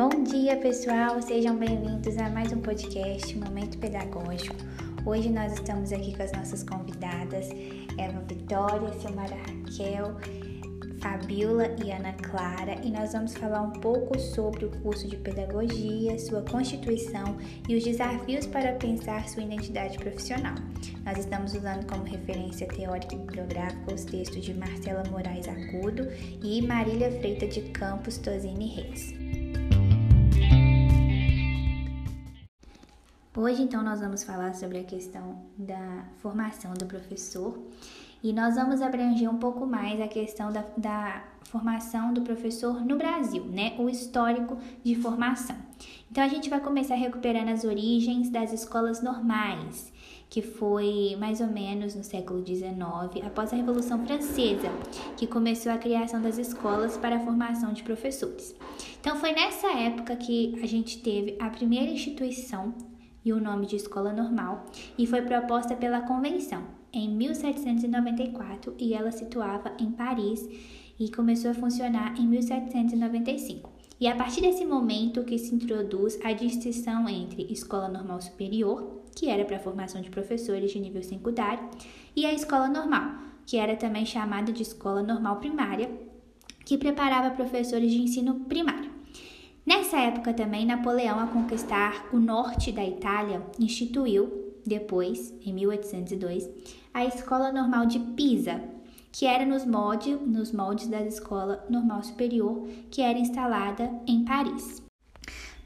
Bom dia, pessoal! Sejam bem-vindos a mais um podcast Momento Pedagógico. Hoje nós estamos aqui com as nossas convidadas, Eva Vitória, Silmara Raquel, Fabiola e Ana Clara, e nós vamos falar um pouco sobre o curso de Pedagogia, sua constituição e os desafios para pensar sua identidade profissional. Nós estamos usando como referência teórica e bibliográfica os textos de Marcela Moraes Agudo e Marília Freita de Campos Tosini Reis. Hoje, então, nós vamos falar sobre a questão da formação do professor e nós vamos abranger um pouco mais a questão da, da formação do professor no Brasil, né? O histórico de formação. Então, a gente vai começar recuperando as origens das escolas normais, que foi mais ou menos no século XIX, após a Revolução Francesa, que começou a criação das escolas para a formação de professores. Então, foi nessa época que a gente teve a primeira instituição e o nome de escola normal, e foi proposta pela Convenção em 1794 e ela situava em Paris e começou a funcionar em 1795. E a partir desse momento que se introduz a distinção entre escola normal superior, que era para a formação de professores de nível secundário, e a escola normal, que era também chamada de escola normal primária, que preparava professores de ensino primário. Nessa época também, Napoleão, a conquistar o norte da Itália, instituiu, depois, em 1802, a Escola Normal de Pisa, que era nos, molde, nos moldes da Escola Normal Superior, que era instalada em Paris.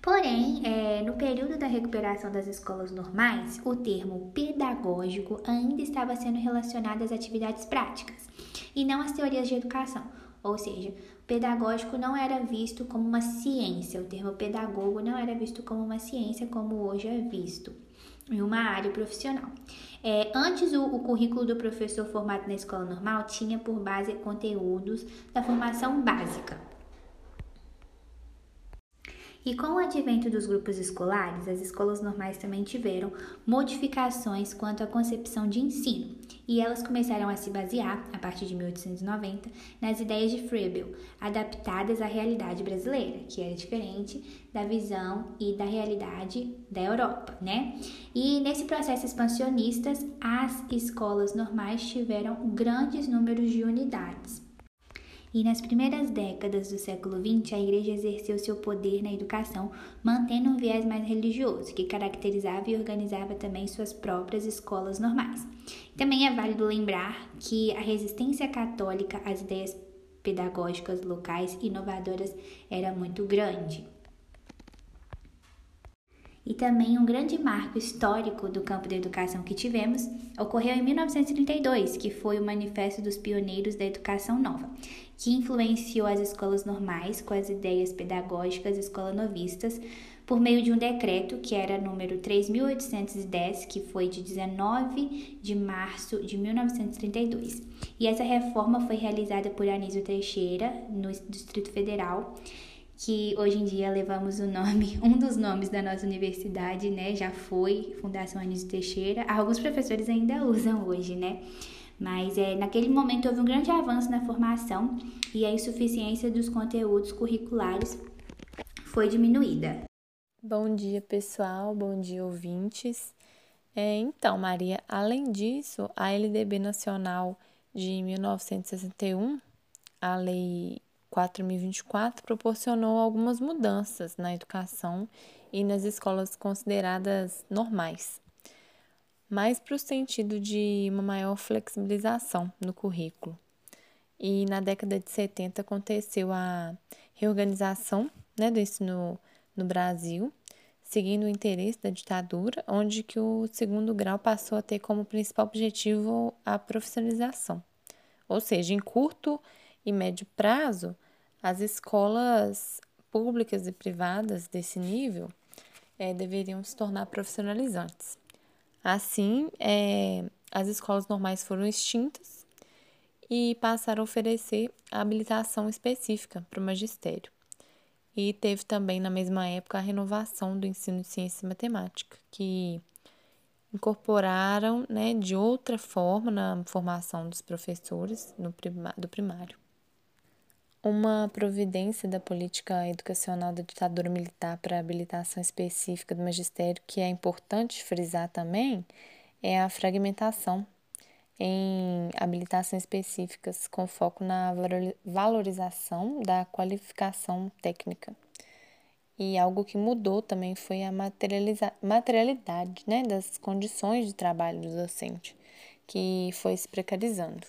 Porém, é, no período da recuperação das escolas normais, o termo pedagógico ainda estava sendo relacionado às atividades práticas e não às teorias de educação. Ou seja, pedagógico não era visto como uma ciência, o termo pedagogo não era visto como uma ciência como hoje é visto em uma área profissional. É, antes, o, o, currículo do professor formado na escola normal tinha por base conteúdos da formação básica. E com o advento dos grupos escolares, as escolas normais também tiveram modificações quanto à concepção de ensino, e elas começaram a se basear, a partir de 1890, nas ideias de Froebel, adaptadas à realidade brasileira, que era diferente da visão e da realidade da Europa, né? E nesse processo expansionista, as escolas normais tiveram grandes números de unidades e nas primeiras décadas do século XX, a Igreja exerceu seu poder na educação, mantendo um viés mais religioso, que caracterizava e organizava também suas próprias escolas normais. Também é válido lembrar que a resistência católica às ideias pedagógicas locais inovadoras era muito grande. E também um grande marco histórico do campo da educação que tivemos ocorreu em 1932, que foi o Manifesto dos Pioneiros da Educação Nova, que influenciou as escolas normais com as ideias pedagógicas escolonovistas por meio de um decreto que era número 3810, que foi de 19 de março de 1932. E essa reforma foi realizada por Anísio Teixeira, no Distrito Federal, que hoje em dia levamos o nome, um dos nomes da nossa universidade, né? Já foi Fundação Anísio Teixeira. Alguns professores ainda usam hoje, né? Mas é, naquele momento houve um grande avanço na formação e a insuficiência dos conteúdos curriculares foi diminuída. Bom dia, pessoal. Bom dia, ouvintes. É, então, Maria, além disso, a LDB Nacional de 1961, a Lei 4024 proporcionou algumas mudanças na educação e nas escolas consideradas normais, mais para o sentido de uma maior flexibilização no currículo. E na década de 70 aconteceu a reorganização né, do ensino no Brasil, seguindo o interesse da ditadura, onde que o segundo grau passou a ter como principal objetivo a profissionalização. Ou seja, em curto e médio prazo, as escolas públicas e privadas desse nível é, deveriam se tornar profissionalizantes. Assim, é, as escolas normais foram extintas e passaram a oferecer habilitação específica para o magistério. E teve também, na mesma época, a renovação do ensino de ciência e matemática, que incorporaram né, de outra forma na formação dos professores no, do primário. Uma providência da política educacional da ditadura militar para habilitação específica do magistério, que é importante frisar também, é a fragmentação em habilitações específicas com foco na valorização da qualificação técnica. E algo que mudou também foi a materialidade né, das condições de trabalho do docente, que foi se precarizando.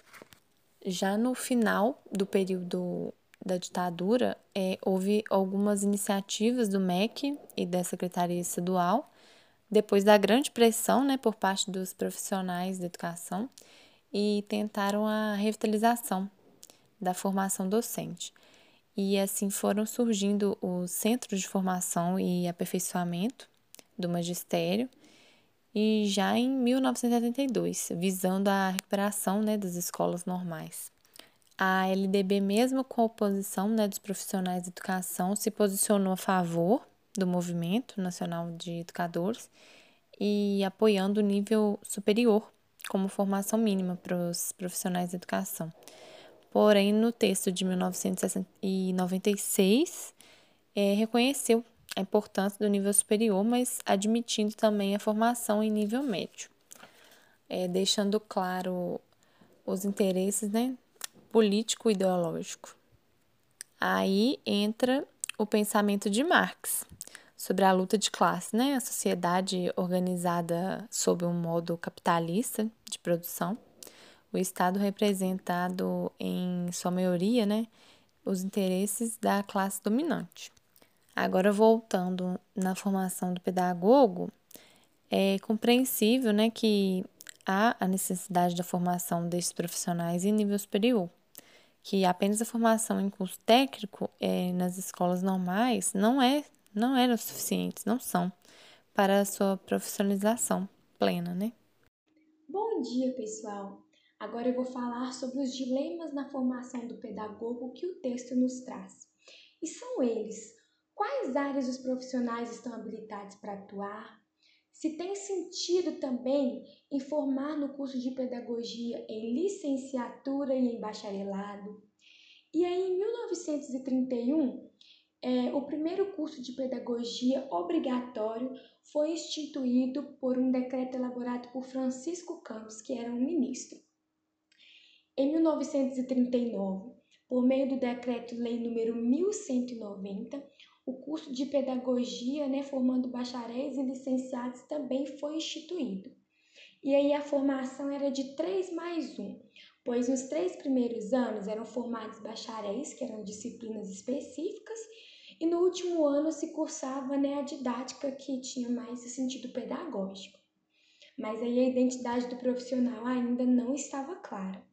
Já no final do período da ditadura, é, houve algumas iniciativas do MEC e da Secretaria Estadual, depois da grande pressão né, por parte dos profissionais da educação, e tentaram a revitalização da formação docente. E assim foram surgindo os centros de formação e aperfeiçoamento do magistério, e já em 1972, visando a recuperação né, das escolas normais. A LDB, mesmo com a oposição né, dos profissionais de educação, se posicionou a favor do Movimento Nacional de Educadores e apoiando o nível superior como formação mínima para os profissionais de educação. Porém, no texto de 1996, é, reconheceu a importância do nível superior, mas admitindo também a formação em nível médio, é, deixando claro os interesses né, político-ideológico. Aí entra o pensamento de Marx, sobre a luta de classe, né? A sociedade organizada sob um modo capitalista de produção, o Estado representado em sua maioria, né? Os interesses da classe dominante. Agora, voltando na formação do pedagogo, é compreensível né, que há a necessidade da formação desses profissionais em nível superior, que apenas a formação em curso técnico é, nas escolas normais não é não eram suficientes, não são, para a sua profissionalização plena, né? Bom dia, pessoal! Agora eu vou falar sobre os dilemas na formação do pedagogo que o texto nos traz. E são eles: quais áreas os profissionais estão habilitados para atuar? Se tem sentido também informar no curso de pedagogia em licenciatura e em bacharelado? E aí, em 1931, é, o primeiro curso de pedagogia obrigatório foi instituído por um decreto elaborado por Francisco Campos, que era um ministro. Em 1939, por meio do decreto-lei número 1190, o curso de pedagogia, né, formando bacharéis e licenciados, também foi instituído. E aí a formação era de 3 mais 1, pois nos três primeiros anos eram formados bacharéis, que eram disciplinas específicas, e no último ano se cursava né, a didática que tinha mais sentido pedagógico. Mas aí a identidade do profissional ainda não estava clara.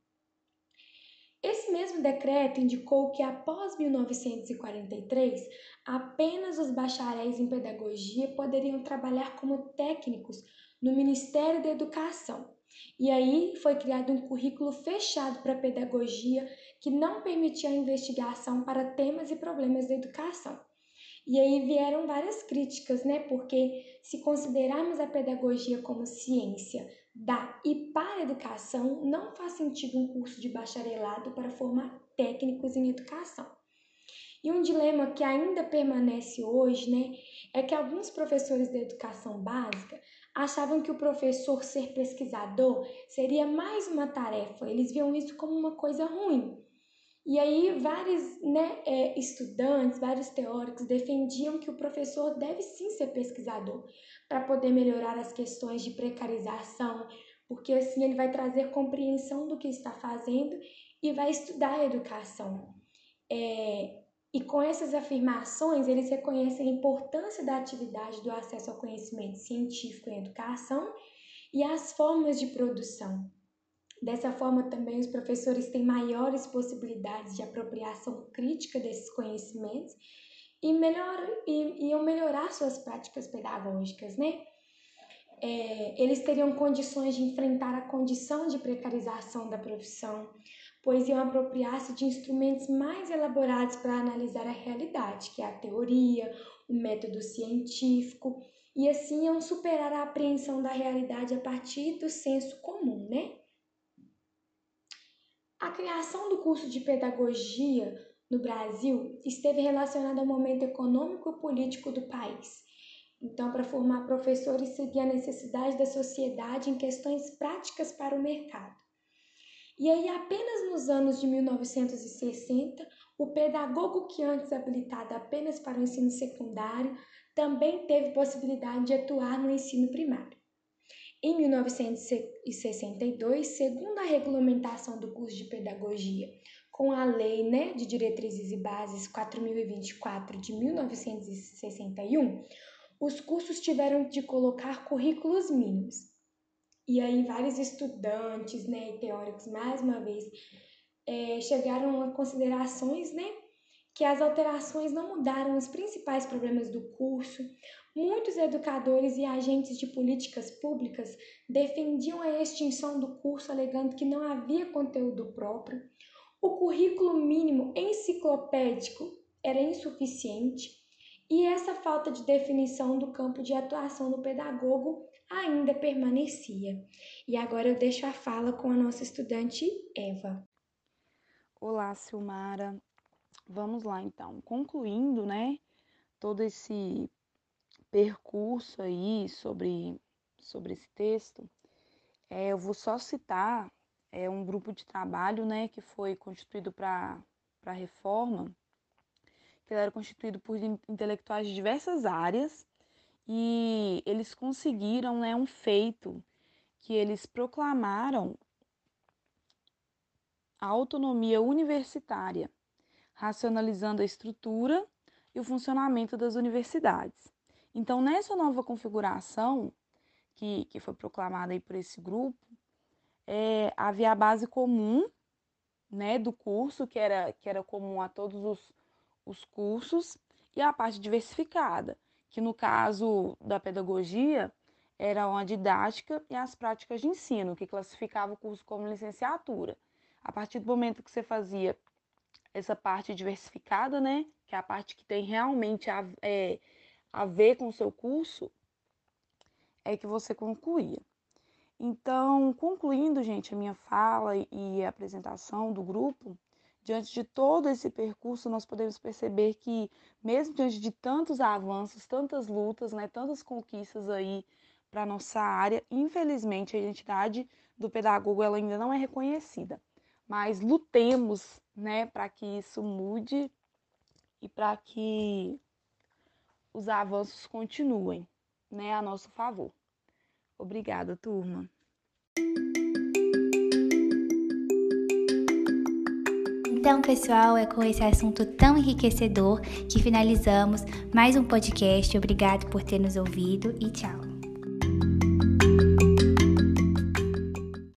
Esse mesmo decreto indicou que após 1943, apenas os bacharéis em pedagogia poderiam trabalhar como técnicos no Ministério da Educação. E aí foi criado um currículo fechado para pedagogia que não permitia a investigação para temas e problemas da educação. E aí vieram várias críticas, né? Porque se considerarmos a pedagogia como ciência da e para a educação, não faz sentido um curso de bacharelado para formar técnicos em educação. E um dilema que ainda permanece hoje, né, é que alguns professores da educação básica achavam que o professor ser pesquisador seria mais uma tarefa, eles viam isso como uma coisa ruim. E aí, vários né, é, estudantes, vários teóricos defendiam que o professor deve sim ser pesquisador para poder melhorar as questões de precarização, porque assim ele vai trazer compreensão do que está fazendo e vai estudar a educação. É, e com essas afirmações, eles reconhecem a importância da atividade do acesso ao conhecimento científico em educação e as formas de produção. Dessa forma, também os professores têm maiores possibilidades de apropriação crítica desses conhecimentos e, melhor, e iam melhorar suas práticas pedagógicas, né? É, eles teriam condições de enfrentar a condição de precarização da profissão, pois iam apropriar-se de instrumentos mais elaborados para analisar a realidade, que é a teoria, o método científico, e assim iam superar a apreensão da realidade a partir do senso comum, né? A criação do curso de pedagogia no Brasil esteve relacionada ao momento econômico e político do país. Então, para formar professores, seguia a necessidade da sociedade em questões práticas para o mercado. E aí, apenas nos anos de 1960, o pedagogo que antes habilitado apenas para o ensino secundário também teve possibilidade de atuar no ensino primário. Em 1962, segundo a regulamentação do curso de pedagogia, com a Lei né, de Diretrizes e Bases 4024 de 1961, os cursos tiveram de colocar currículos mínimos. E aí vários estudantes né, e teóricos, mais uma vez, é, chegaram a considerações né, que as alterações não mudaram os principais problemas do curso. Muitos educadores e agentes de políticas públicas defendiam a extinção do curso, alegando que não havia conteúdo próprio. O currículo mínimo enciclopédico era insuficiente e essa falta de definição do campo de atuação do pedagogo ainda permanecia. E agora eu deixo a fala com a nossa estudante Eva. Olá, Silmara. Vamos lá então, concluindo, né, todo esse percurso aí sobre, sobre esse texto, é, eu vou só citar é, um grupo de trabalho, né, que foi constituído para a reforma, que era constituído por intelectuais de diversas áreas, e eles conseguiram, né, um feito que eles proclamaram a autonomia universitária racionalizando a estrutura e o funcionamento das universidades. Então, nessa nova configuração, que, que foi proclamada aí por esse grupo, é, havia a base comum né, do curso, que era, que era comum a todos os, os cursos, e a parte diversificada, que no caso da pedagogia eram a didática e as práticas de ensino, que classificava o curso como licenciatura. A partir do momento que você fazia essa parte diversificada, né? Que é a parte que tem realmente a, é, a ver com o seu curso, é que você concluía. Então, concluindo, gente, a minha fala e a apresentação do grupo, diante de todo esse percurso, nós podemos perceber que, mesmo diante de tantos avanços, tantas lutas, né, tantas conquistas aí para nossa área, infelizmente a identidade do pedagogo ela ainda não é reconhecida mas lutemos, né, para que isso mude e para que os avanços continuem, né, a nosso favor. Obrigada, turma. Então, pessoal, é com esse assunto tão enriquecedor que finalizamos mais um podcast. Obrigado por ter nos ouvido e tchau.